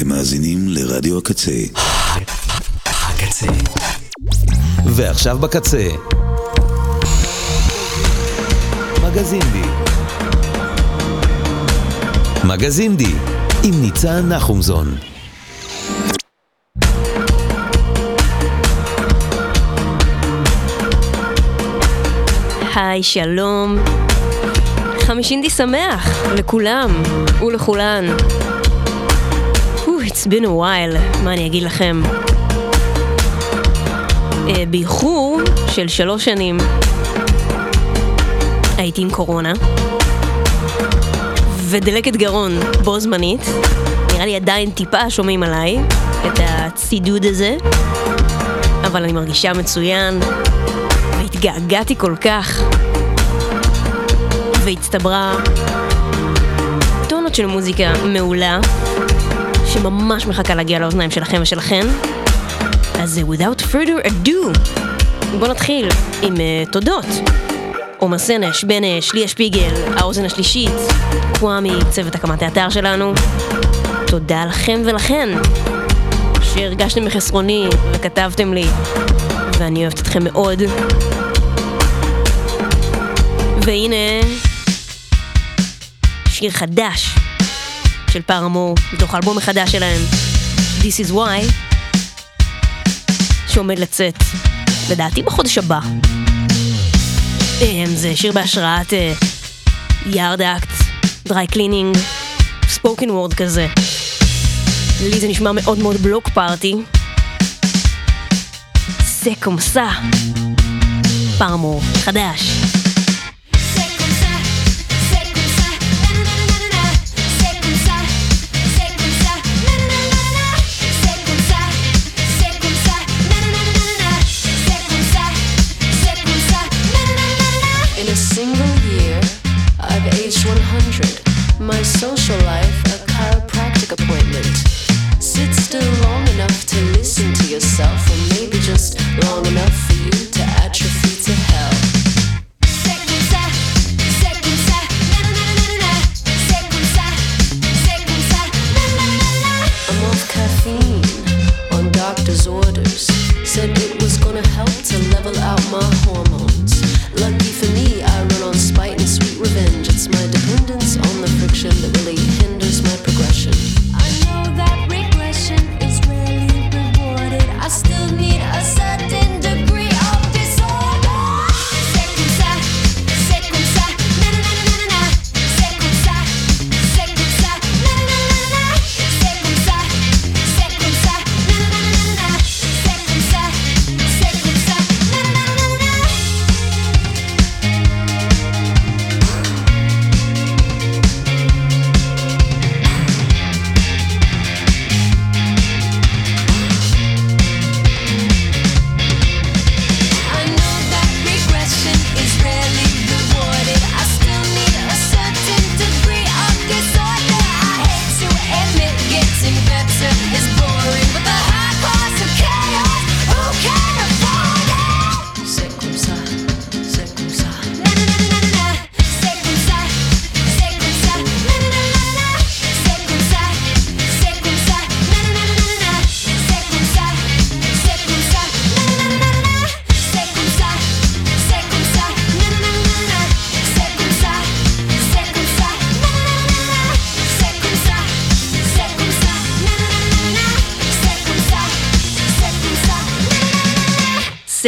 אתם מאזינים לרדיו הקצה. הקצה. ועכשיו בקצה. מגזין די. מגזין די, עם ניצן נחומזון. היי, שלום. חמישינדי שמח לכולם ולכולן. It's been a while, מה אני אגיד לכם? Uh, באיחור של שלוש שנים הייתי עם קורונה ודלקת גרון בו זמנית. נראה לי עדיין טיפה שומעים עליי את הצידוד הזה, אבל אני מרגישה מצוין והתגעגעתי כל כך והצטברה טונות של מוזיקה מעולה שממש מחכה להגיע לאוזניים שלכם ושלכן. אז without further ado, בואו נתחיל עם uh, תודות. עומר סנש, בנש, ליה שפיגל, האוזן השלישית, קוואמי, צוות הקמת האתר שלנו. תודה לכם ולכן שהרגשתם בחסרוני וכתבתם לי, ואני אוהבת אתכם מאוד. והנה, שיר חדש של Paramore, מתוך האלבום החדש שלהם, This is Why, שעומד לצאת, לדעתי בחודש הבא. זה שיר בהשראת Yard Act, Dry Cleaning, spoken word כזה. לי זה נשמע מאוד מאוד Bloc Party. זה קומסה. פארמור, חדש.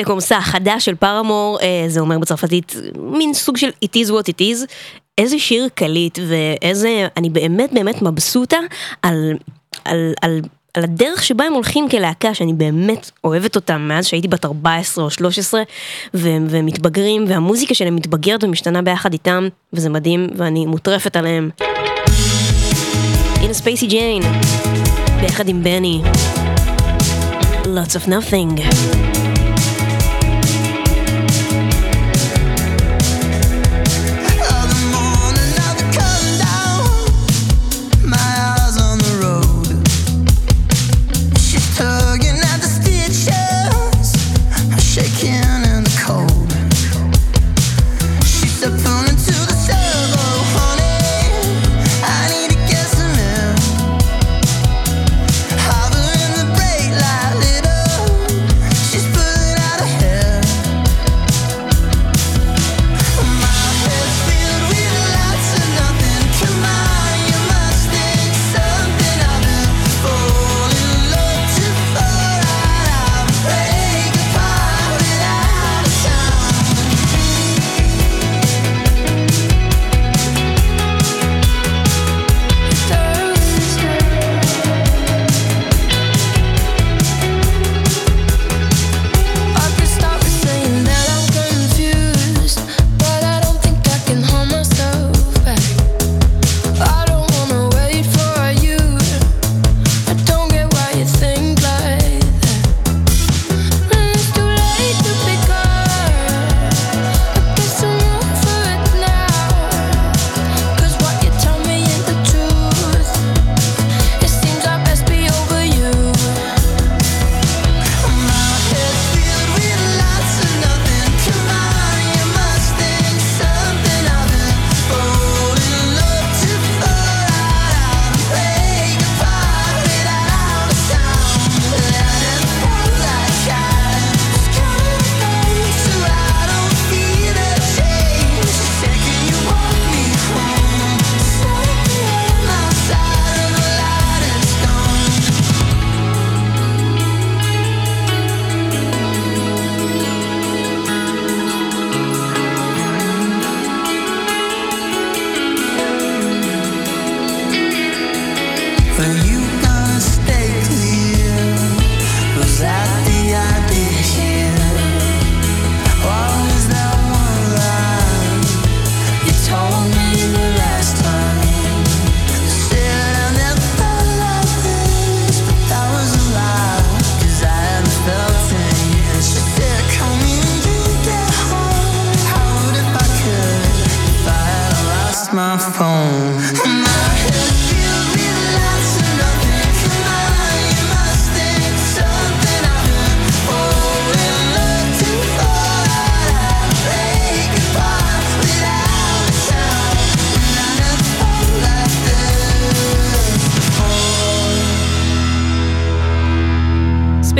זה קומסה החדש של פארמור, אה, זה אומר בצרפתית, מין סוג של it is what it is. איזה שיר קליט ואיזה, אני באמת באמת מבסוטה על, על, על, על הדרך שבה הם הולכים כלהקה, שאני באמת אוהבת אותם מאז שהייתי בת 14 או 13, והם, והם מתבגרים, והמוזיקה שלהם מתבגרת ומשתנה ביחד איתם, וזה מדהים, ואני מוטרפת עליהם. הנה ספייסי ג'יין, ביחד עם בני. Lots of nothing.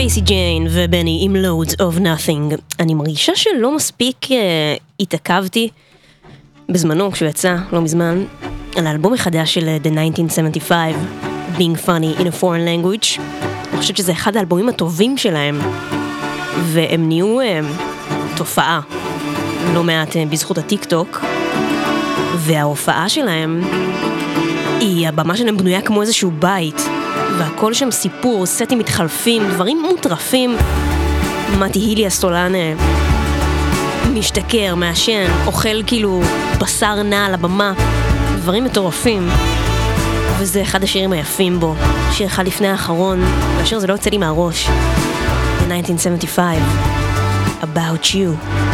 ספייסי ג'יין ובני עם Loads of Nothing. אני מרגישה שלא מספיק uh, התעכבתי בזמנו, כשהוא יצא, לא מזמן, על האלבום החדש של אה, The 1975, Being Funny in a Foreign Language. אני חושבת שזה אחד האלבומים הטובים שלהם, והם נהיו uh, תופעה, לא מעט uh, בזכות הטיק טוק, וההופעה שלהם, היא, הבמה שלהם בנויה כמו איזשהו בית. והכל שם סיפור, סטים מתחלפים, דברים מוטרפים. מתי הילי הסולן אה, משתכר, מעשן, אוכל כאילו בשר נע על הבמה, דברים מטורפים. וזה אחד השירים היפים בו, שיר אחד לפני האחרון, והשיר הזה לא יוצא לי מהראש. ב-1975, About You.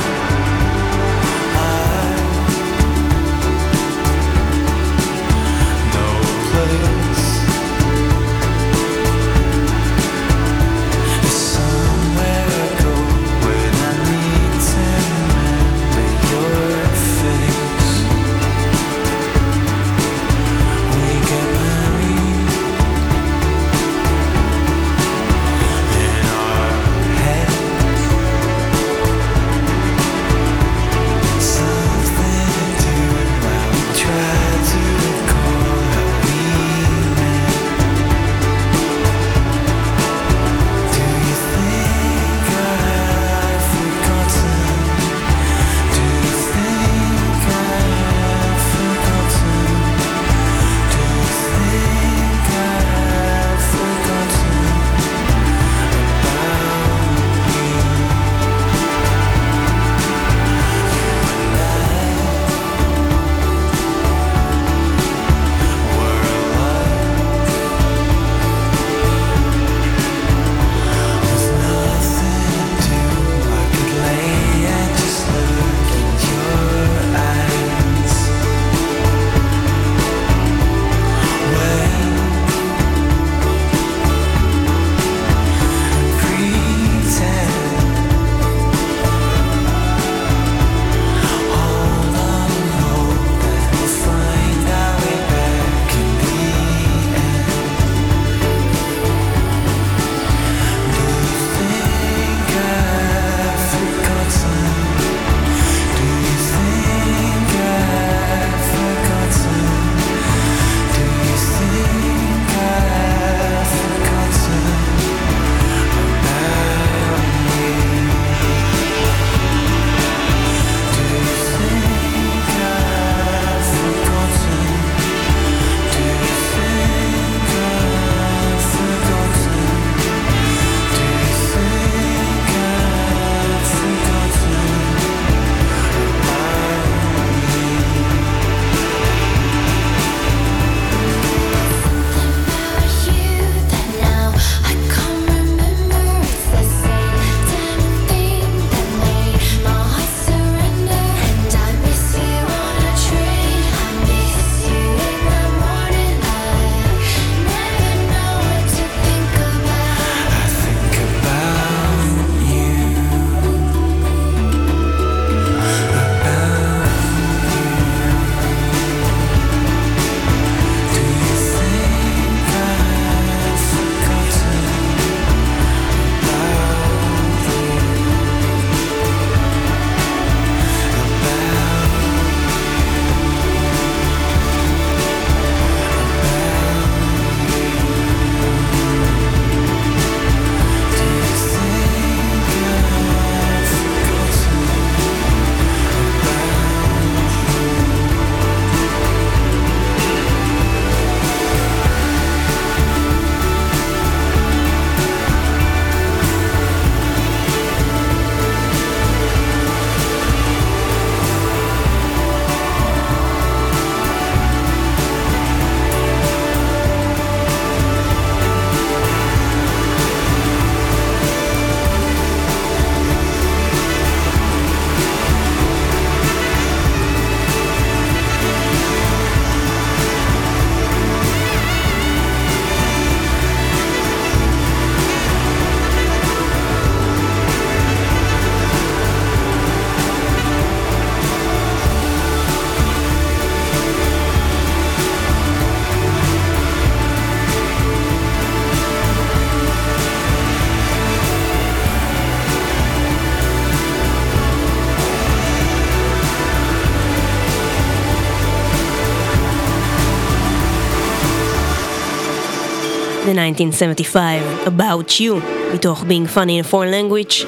About You, מתוך Being Funny in a Foreign Language.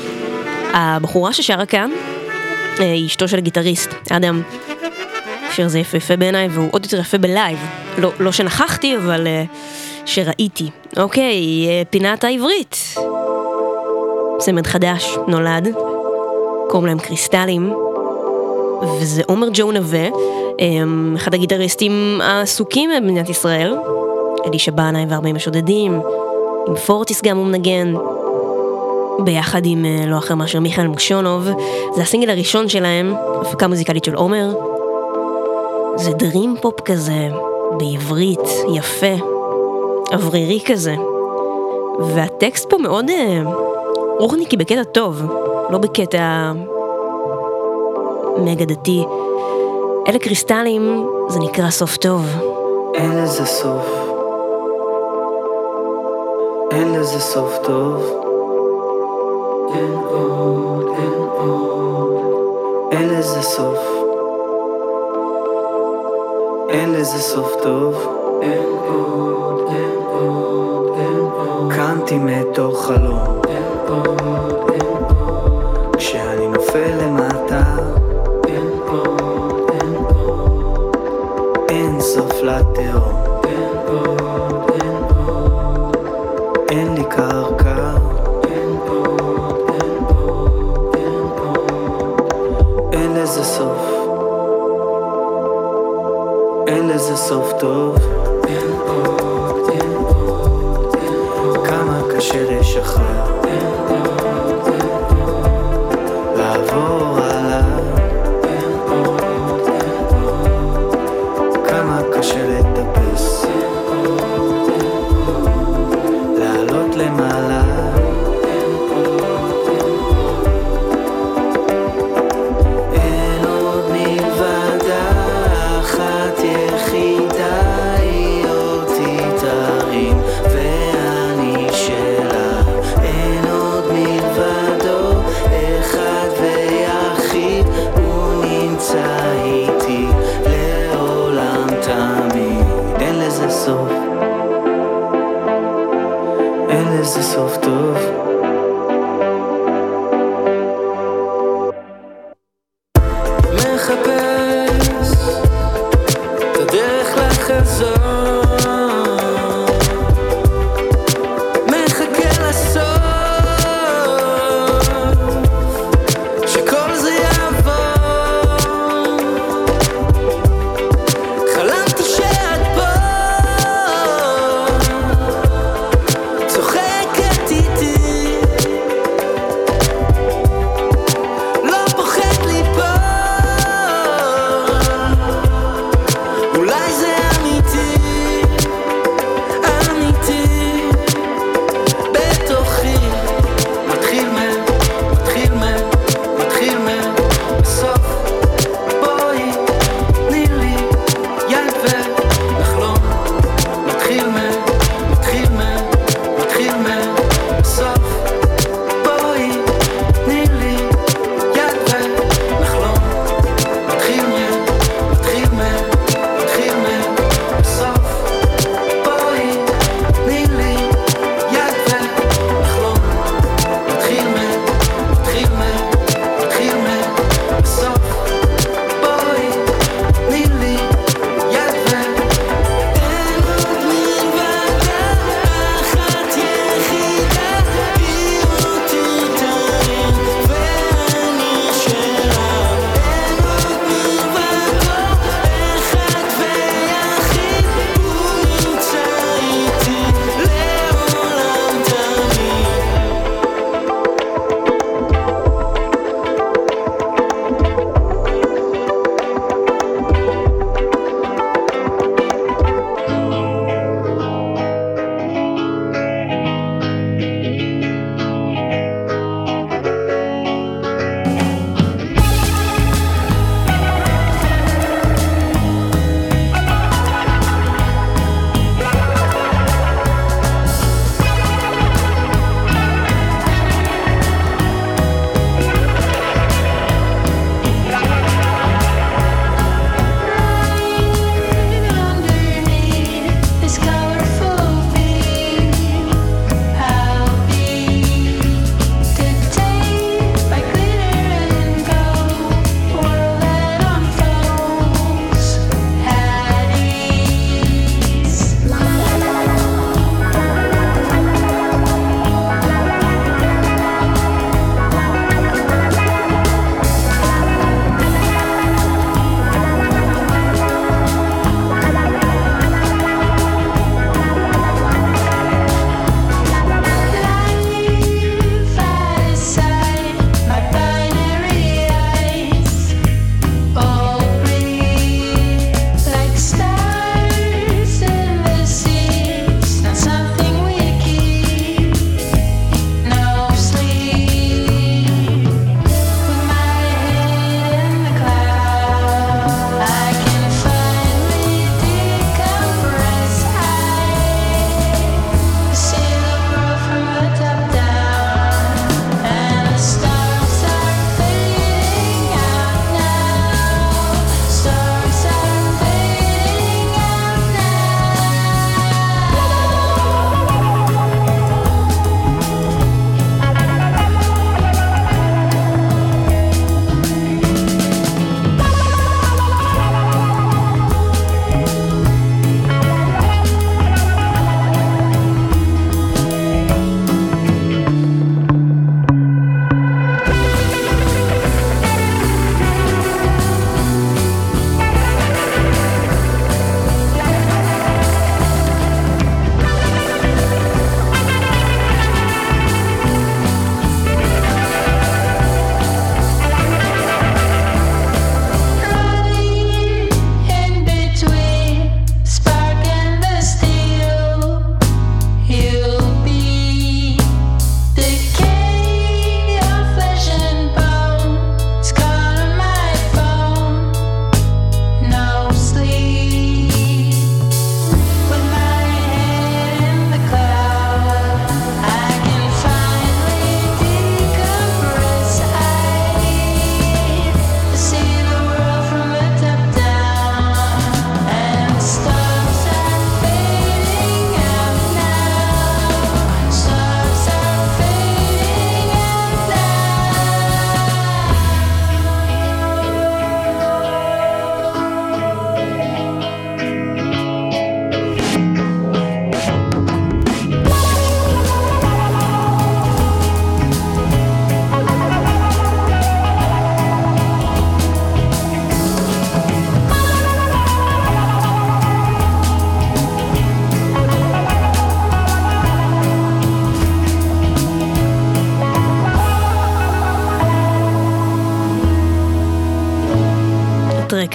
הבחורה ששרה כאן אה, היא אשתו של הגיטריסט, אדם. השיר הזה יפהפה בעיניי, והוא עוד יותר יפה בלייב. לא, לא שנכחתי, אבל אה, שראיתי. אוקיי, אה, פינת העברית. צמד חדש נולד, קוראים להם קריסטלים, וזה עומר ג'ו נווה, אמ, אחד הגיטריסטים העסוקים במדינת ישראל. אלישע בנאי וארבעים השודדים, עם פורטיס גם הוא מנגן, ביחד עם אה, לא אחר מאשר מיכאל מושונוב. זה הסינגל הראשון שלהם, הפקה מוזיקלית של עומר. זה דרים פופ כזה, בעברית, יפה, אוורירי כזה. והטקסט פה מאוד אה, אורניקי בקטע טוב, לא בקטע מגה דתי. אלה קריסטלים, זה נקרא סוף טוב. אין לזה סוף. אין לזה סוף טוב. אין עוד, אין עוד. אין לזה סוף. אין לזה סוף טוב. אין עוד, אין עוד, אין עוד. קמתי מתוך חלום. אין עוד, אין עוד. כשאני נופל למטה. אין עוד, אין עוד. אין סוף לתהום. אין לי קרקע. אין לזה סוף. אין לזה סוף טוב. כמה קשה לשחרר.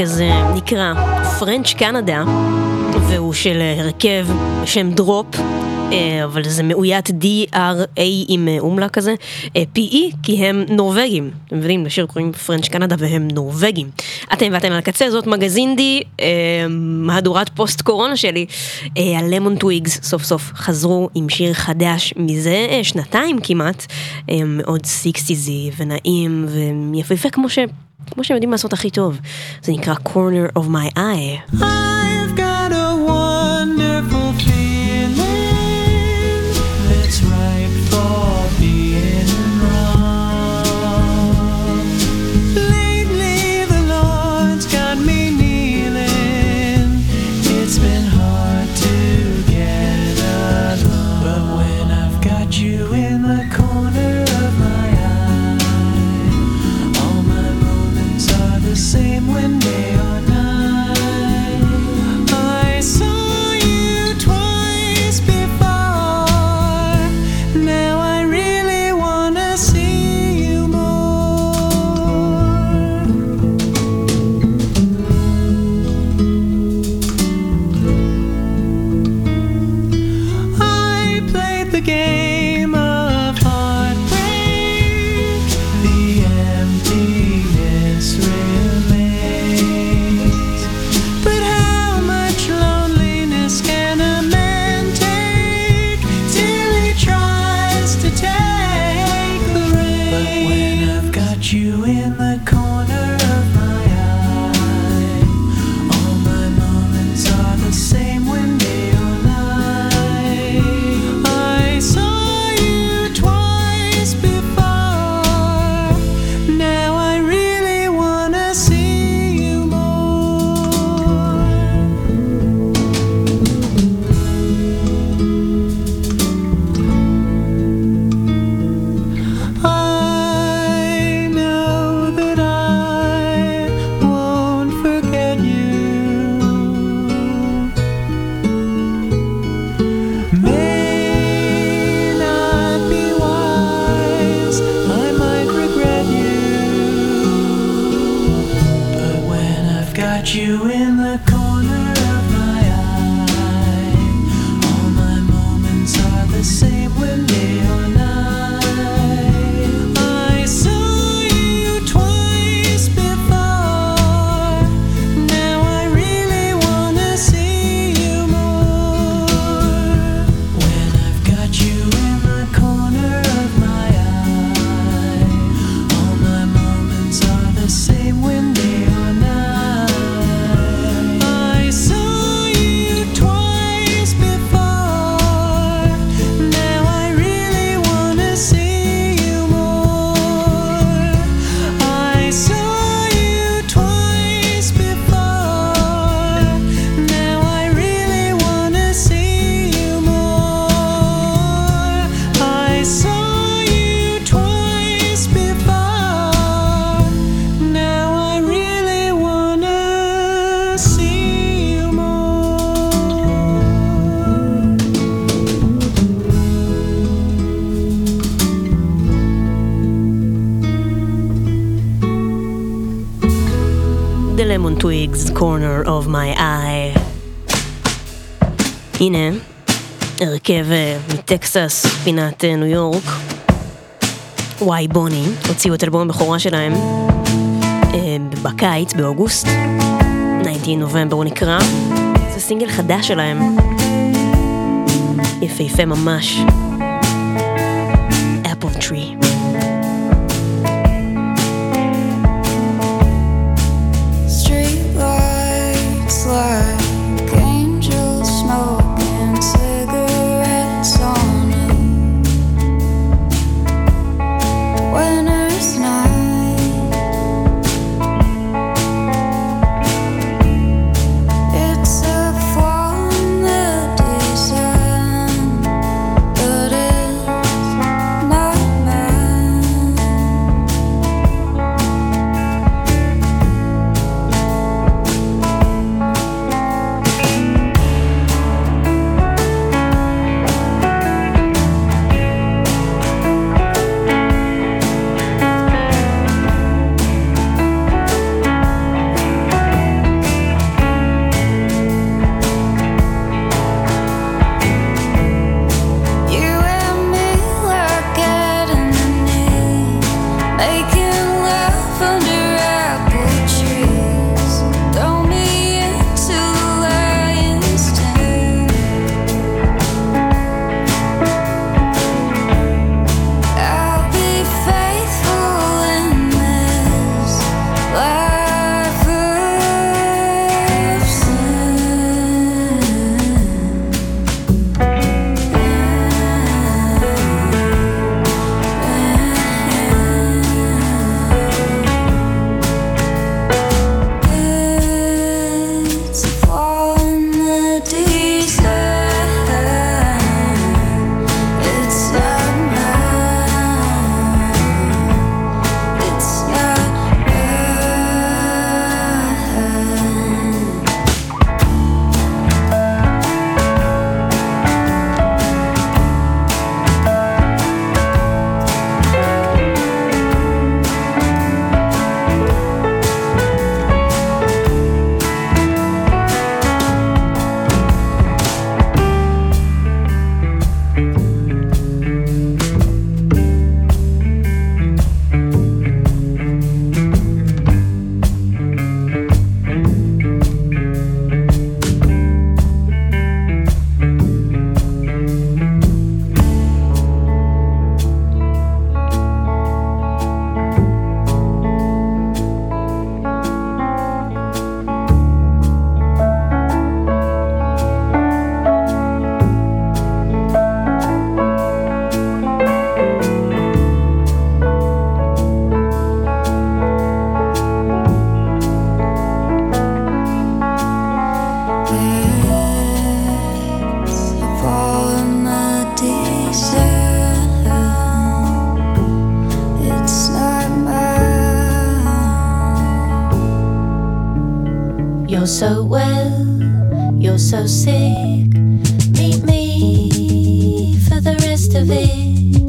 הזה נקרא French Canada, והוא של אה, הרכב בשם Dråpe. אה, אבל זה מאוית DRA עם אה, אומלאוט כזה, PE, כי הם נורבגים. אתם מבינים, לשיר קוראים French Canada והם נורבגים. אתם ואתם על הקצה, זאת מגזין די, מהדורת פוסט קורונה שלי. ה Lemon Twigs סוף סוף חזרו עם שיר חדש מזה שנתיים כמעט, מאוד sixties-י ונעים ויפהפה כמו ש... כמו שהם יודעים לעשות הכי טוב. זה נקרא corner of my eye. to tell. pig's Corner of My Eye. הנה, הרכב אה, מטקסס, פינת אה, ניו יורק. וואי בוני, הוציאו את אלבום הבכורה שלהם אה, בקיץ, באוגוסט. 19 נובמבר הוא נקרא. זה סינגל חדש שלהם. יפהפה ממש. אפל טרי. so, so sick. Meet me for the rest of it.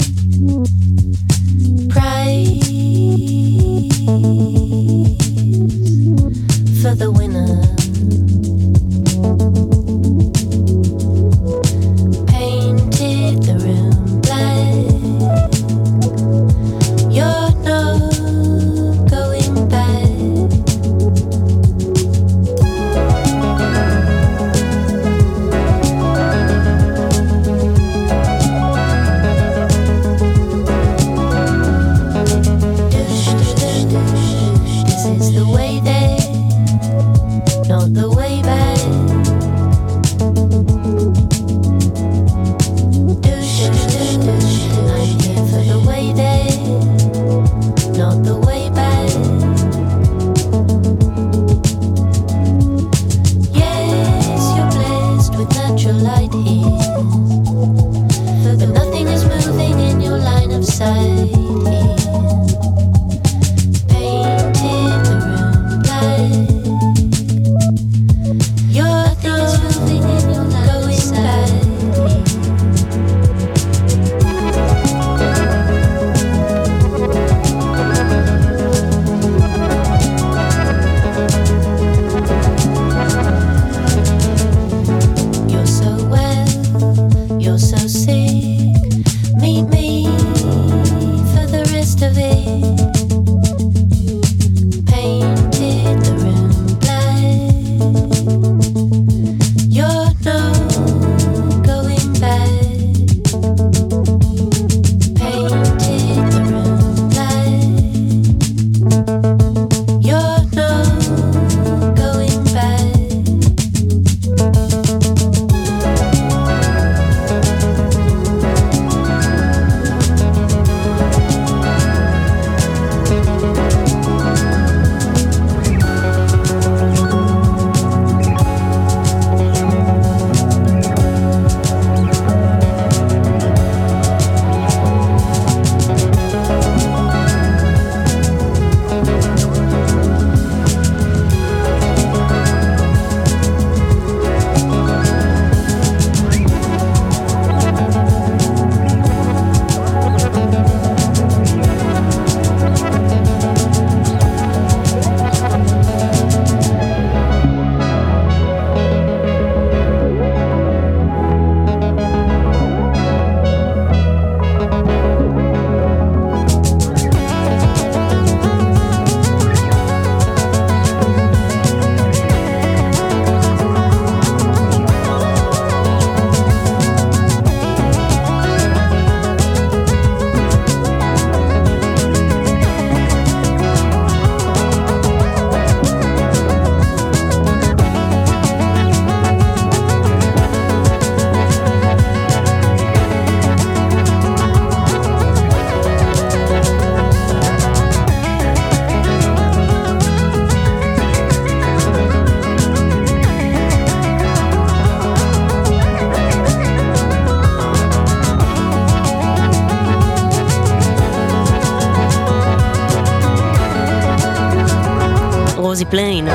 Rozi Plain.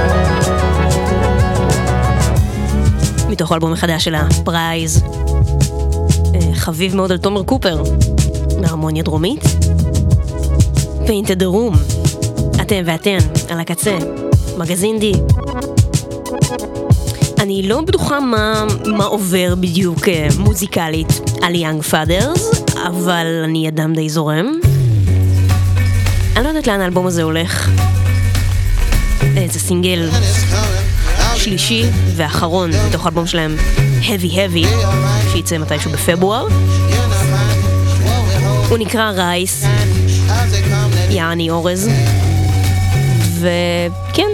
מתוך האלבום החדש שלה, Prize. אה, חביב מאוד על תומר קופר, מהרמוניה דרומית. Painted the Room, אתם ואתן, על הקצה, מגזין די. אני לא בטוחה מה, מה עובר בדיוק אה, מוזיקלית על Young Fathers, אבל אני אדם די זורם. אני לא יודעת לאן האלבום הזה הולך. זה סינגל שלישי ואחרון מתוך האלבום שלהם, Heavy Heavy, שייצא מתישהו בפברואר. הוא נקרא רייס, יעני אורז, וכן,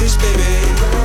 baby.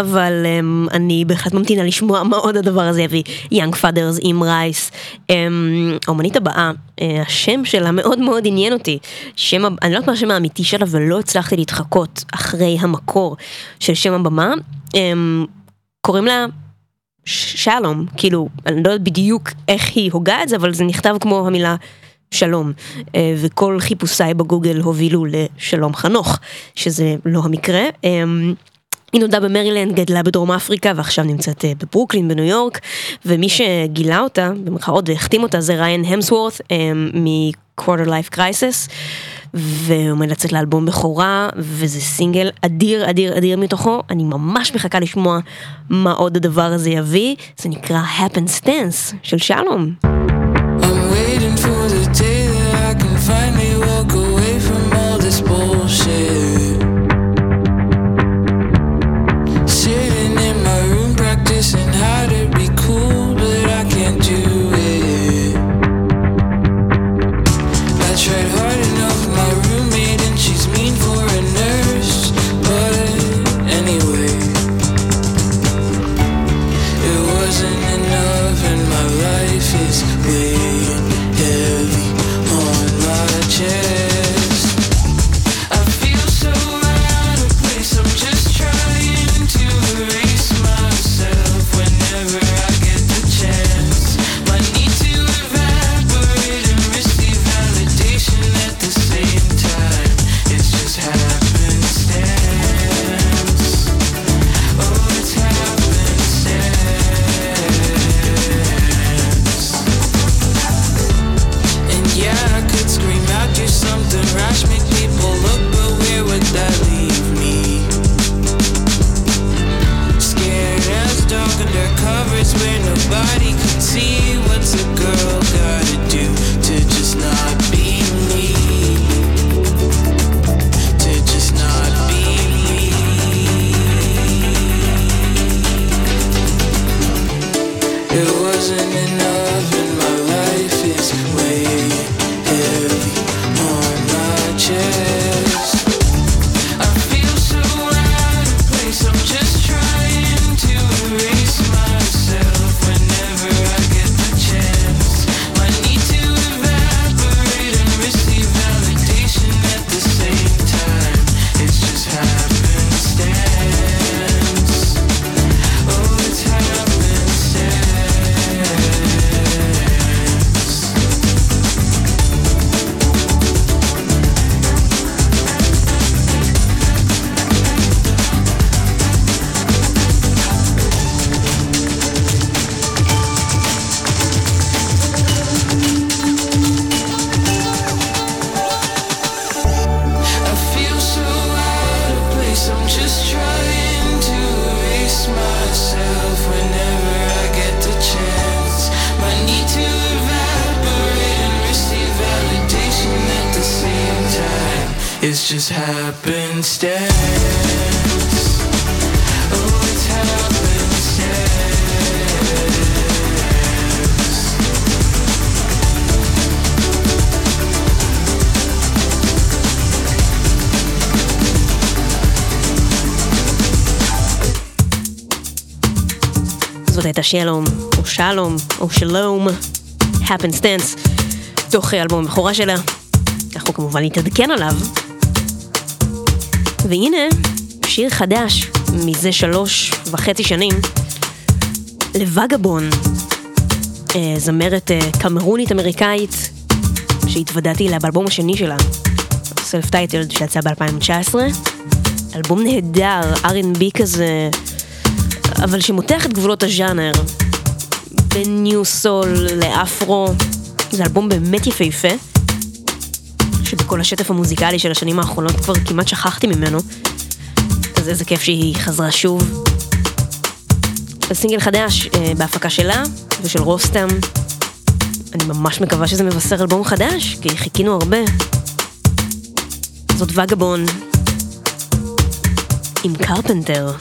אבל um, אני בהחלט ממתינה לשמוע מה עוד הדבר הזה יביא. Young Fathers עם Rice. האומנית הבאה, uh, השם שלה מאוד מאוד עניין אותי. שם, אני לא יודעת מה השם האמיתי שלה ולא הצלחתי להתחקות אחרי המקור של שם הבמה. Um, קוראים לה שלום, כאילו, אני לא יודעת בדיוק איך היא הוגה את זה, אבל זה נכתב כמו המילה שלום, אה, וכל חיפושיי בגוגל הובילו לשלום חנוך, שזה לא המקרה. אה, היא נולדה במרילנד, גדלה בדרום אפריקה ועכשיו נמצאת אה, בברוקלין בניו יורק. ומי שגילה אותה, במרכאות והחתים אותה זה ריין המסוורת' מ-Quarter Life Crisis והוא עומד לצאת לאלבום בכורה וזה סינגל אדיר אדיר אדיר מתוכו, אני ממש מחכה לשמוע מה עוד הדבר הזה יביא, זה נקרא Happenstance של שלום. I'm שלום, או שלום, או שלום, happen stance, תוך אלבום הבכורה שלה. אנחנו כמובן נתעדכן עליו. והנה, שיר חדש מזה שלוש וחצי שנים, לווגבון, אה, זמרת אה, קמרונית אמריקאית, שהתוודעתי אליה באלבום השני שלה, סלף טייטלד שיצא ב-2019. אלבום נהדר, R&B כזה. אבל שמותח את גבולות הז'אנר. בין ניו סול לאפרו. זה אלבום באמת יפהפה, שבכל השטף המוזיקלי של השנים האחרונות כבר כמעט שכחתי ממנו. אז איזה כיף שהיא חזרה שוב. סינגל חדש אה, בהפקה שלה ושל רוסטם. אני ממש מקווה שזה מבשר אלבום חדש, כי חיכינו הרבה. זאת וגבון עם קרפנטר.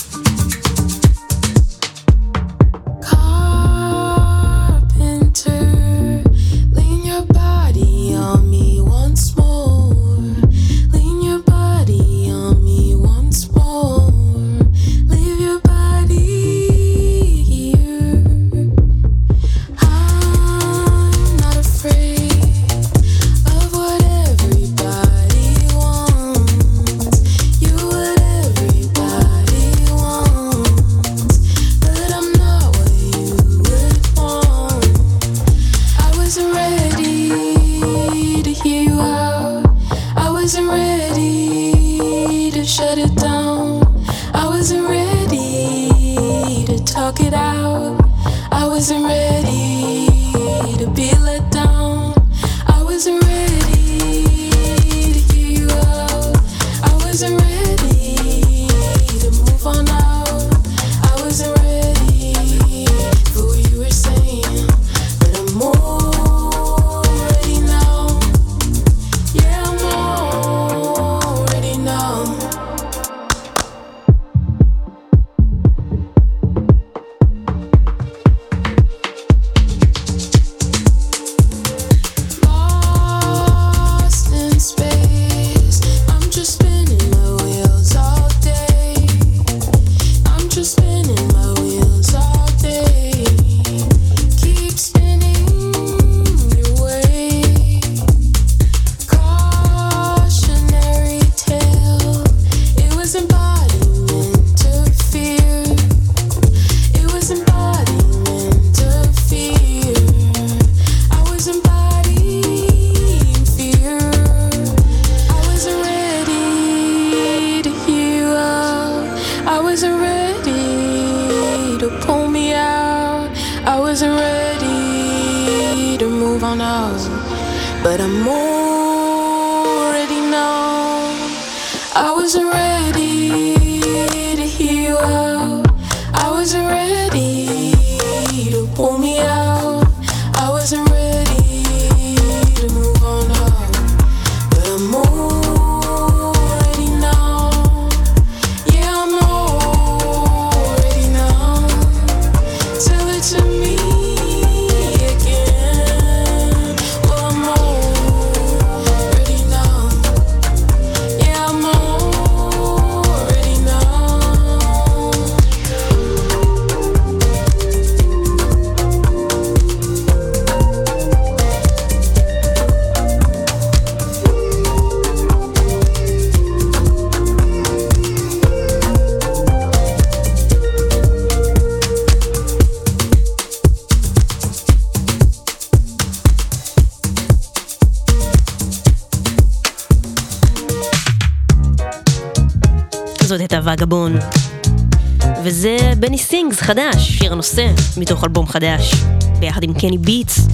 חדש, שיר הנושא, מתוך אלבום חדש, ביחד עם קני ביטס,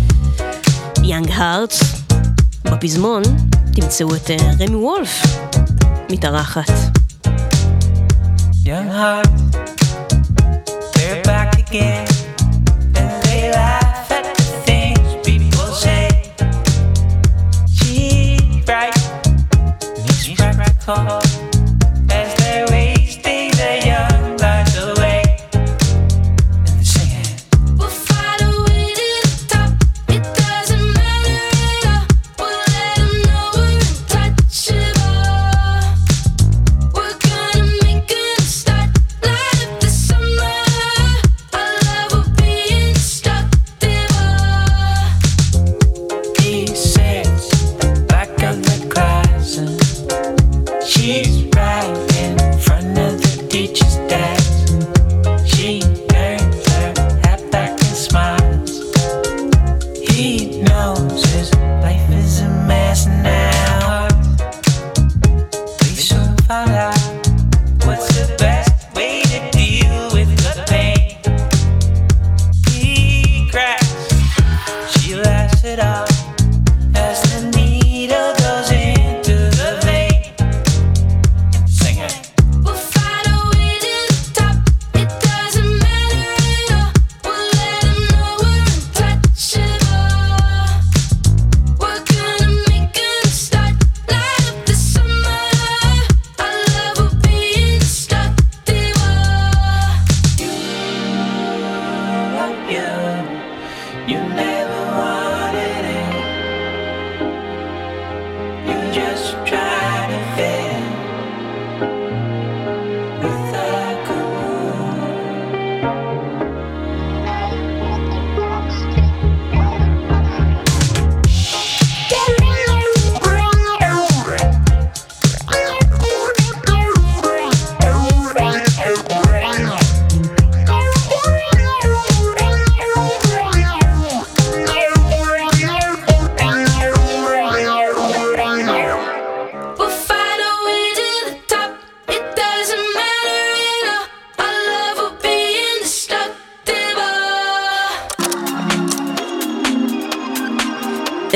יאנג הארטס. בפזמון תמצאו את אה, רמי וולף, מתארחת. יאנג yeah.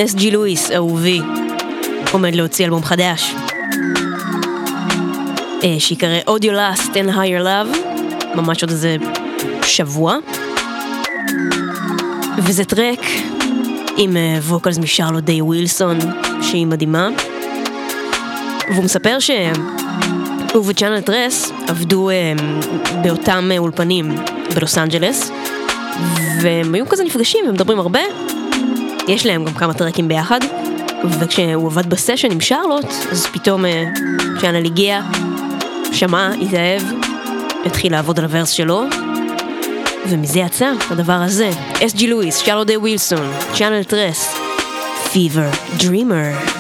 SG Lewis, אהובי, עומד להוציא אלבום חדש. אה, שיקרא Audio Lust and Higher Love, ממש עוד איזה שבוע. וזה track עם אה, vocals מ Charlotte Day Wilson, שהיא מדהימה. והוא מספר שהוא ו Channel Tres עבדו אה, באותם אולפנים בלוס אנג'לס, והם היו כזה נפגשים ומדברים הרבה, יש להם גם כמה tracks ביחד, וכשהוא עבד בסשן עם Charlotte, אז פתאום אה, Channel הגיע, שמע, התאהב, התחיל לעבוד על ה verse שלו, ומזה יצא הדבר הזה. SG Lewis, Charlotte Day Wilson, Channel Tres, Fever Dreamer.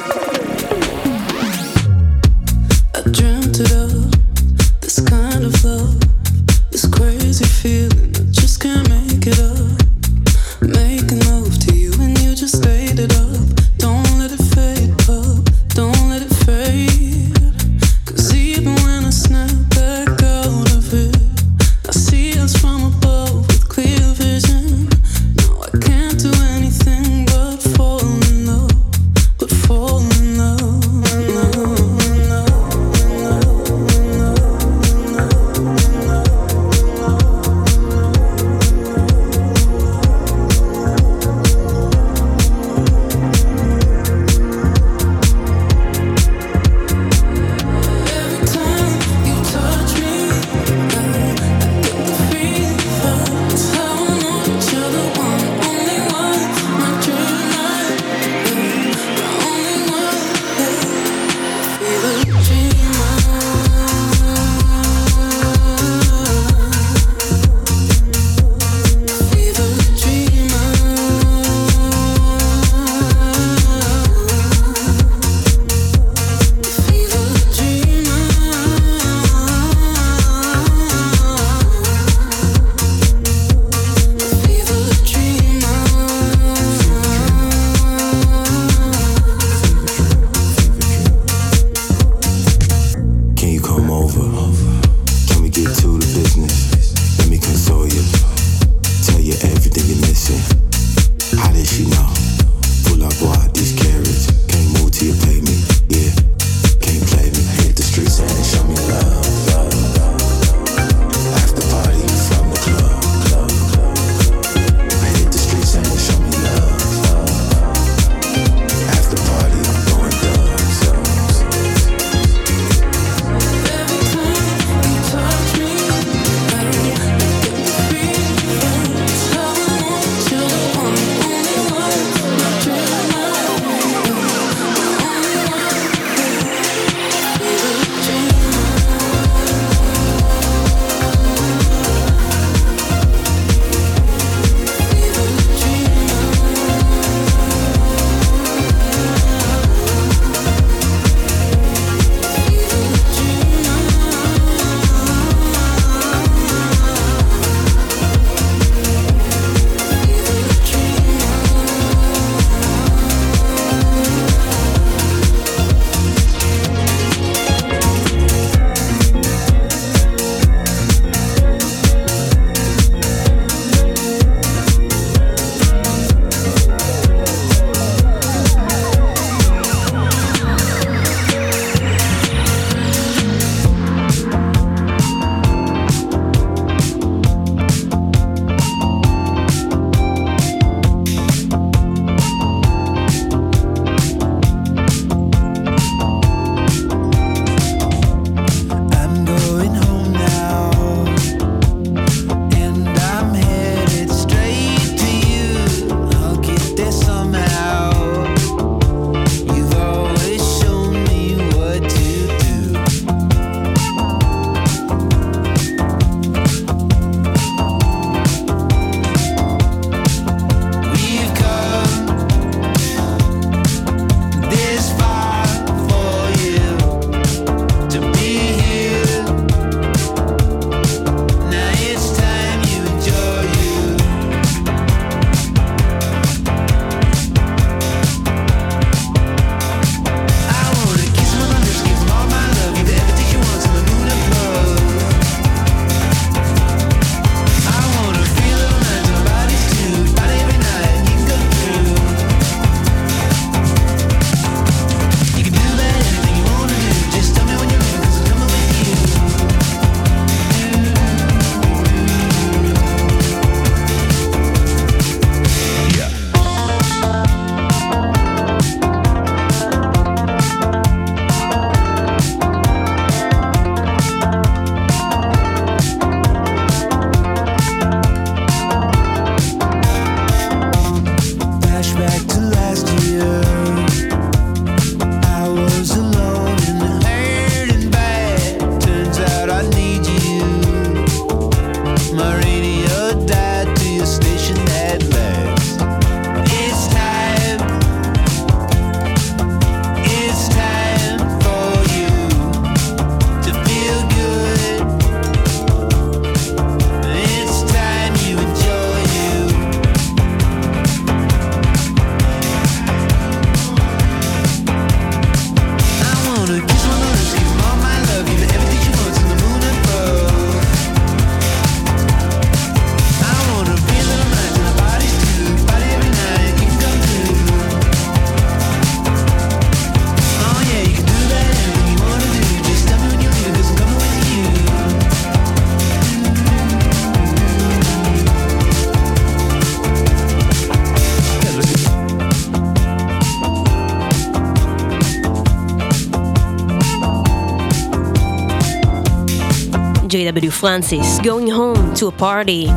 פרנסיס, going home to a party,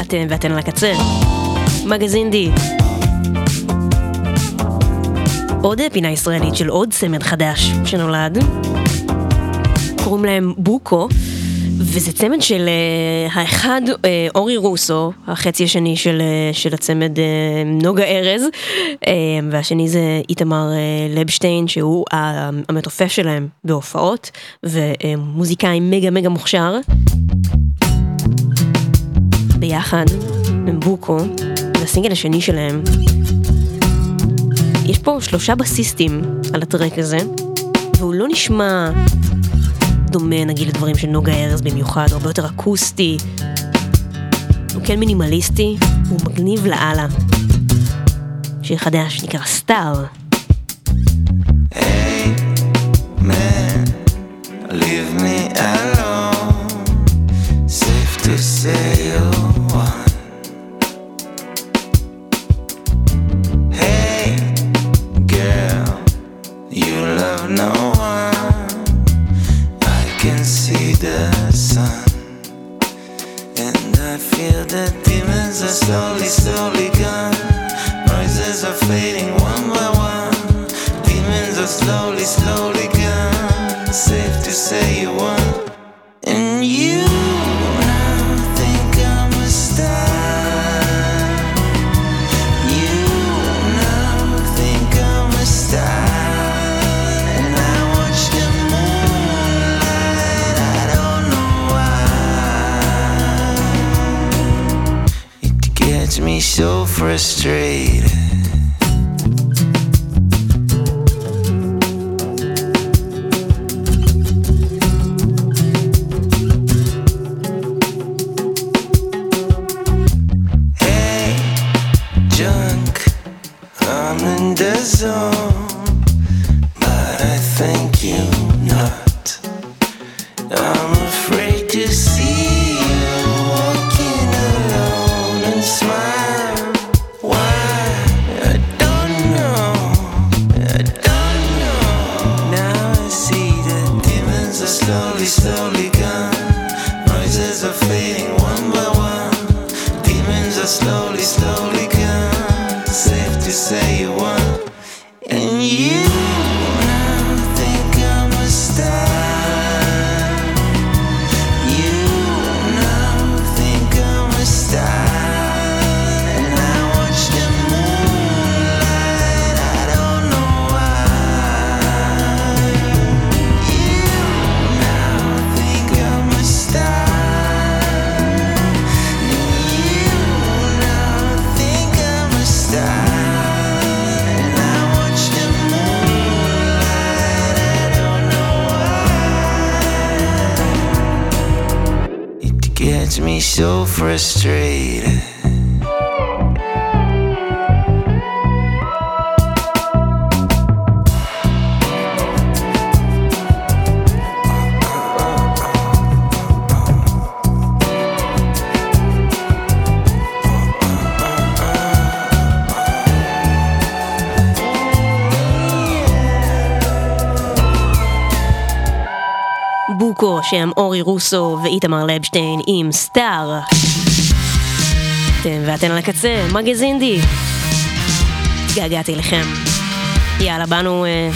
אתם ואתן על הקצה. מגזין די. עוד פינה ישראלית של עוד צמד חדש שנולד, קוראים להם בוקו, וזה צמד של uh, האחד uh, אורי רוסו, החצי השני של, uh, של הצמד uh, נוגה ארז, uh, והשני זה איתמר uh, לבשטיין, שהוא uh, המתופף שלהם בהופעות, ומוזיקאי מגה מגה מוכשר. ביחד, מבוקו, לסינגל השני שלהם. יש פה שלושה בסיסטים על הטרק הזה, והוא לא נשמע דומה נגיד לדברים של נוגה ארז במיוחד, הרבה יותר אקוסטי. הוא כן מינימליסטי, הוא מגניב לאללה. שיר חדש נקרא סטאר. Hey, man, leave me alone, safe to say אורי רוסו ואיתמר לבשטיין עם סטאר. אתם ואתן על הקצה, מגז אינדי. התגעגעתי אליכם. יאללה, באנו... אה,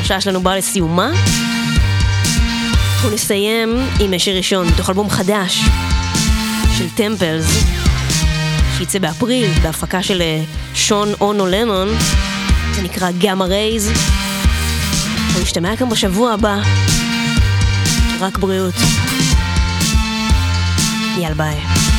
השעה שלנו באה לסיומה. אנחנו נסיים עם השיר ראשון מתוך אלבום חדש של טמפלס, שייצא באפריל בהפקה של אה, שון אונו למון, זה נקרא גאמה רייז. אנחנו נשתמע כאן בשבוע הבא. רק בריאות. יאללה ביי.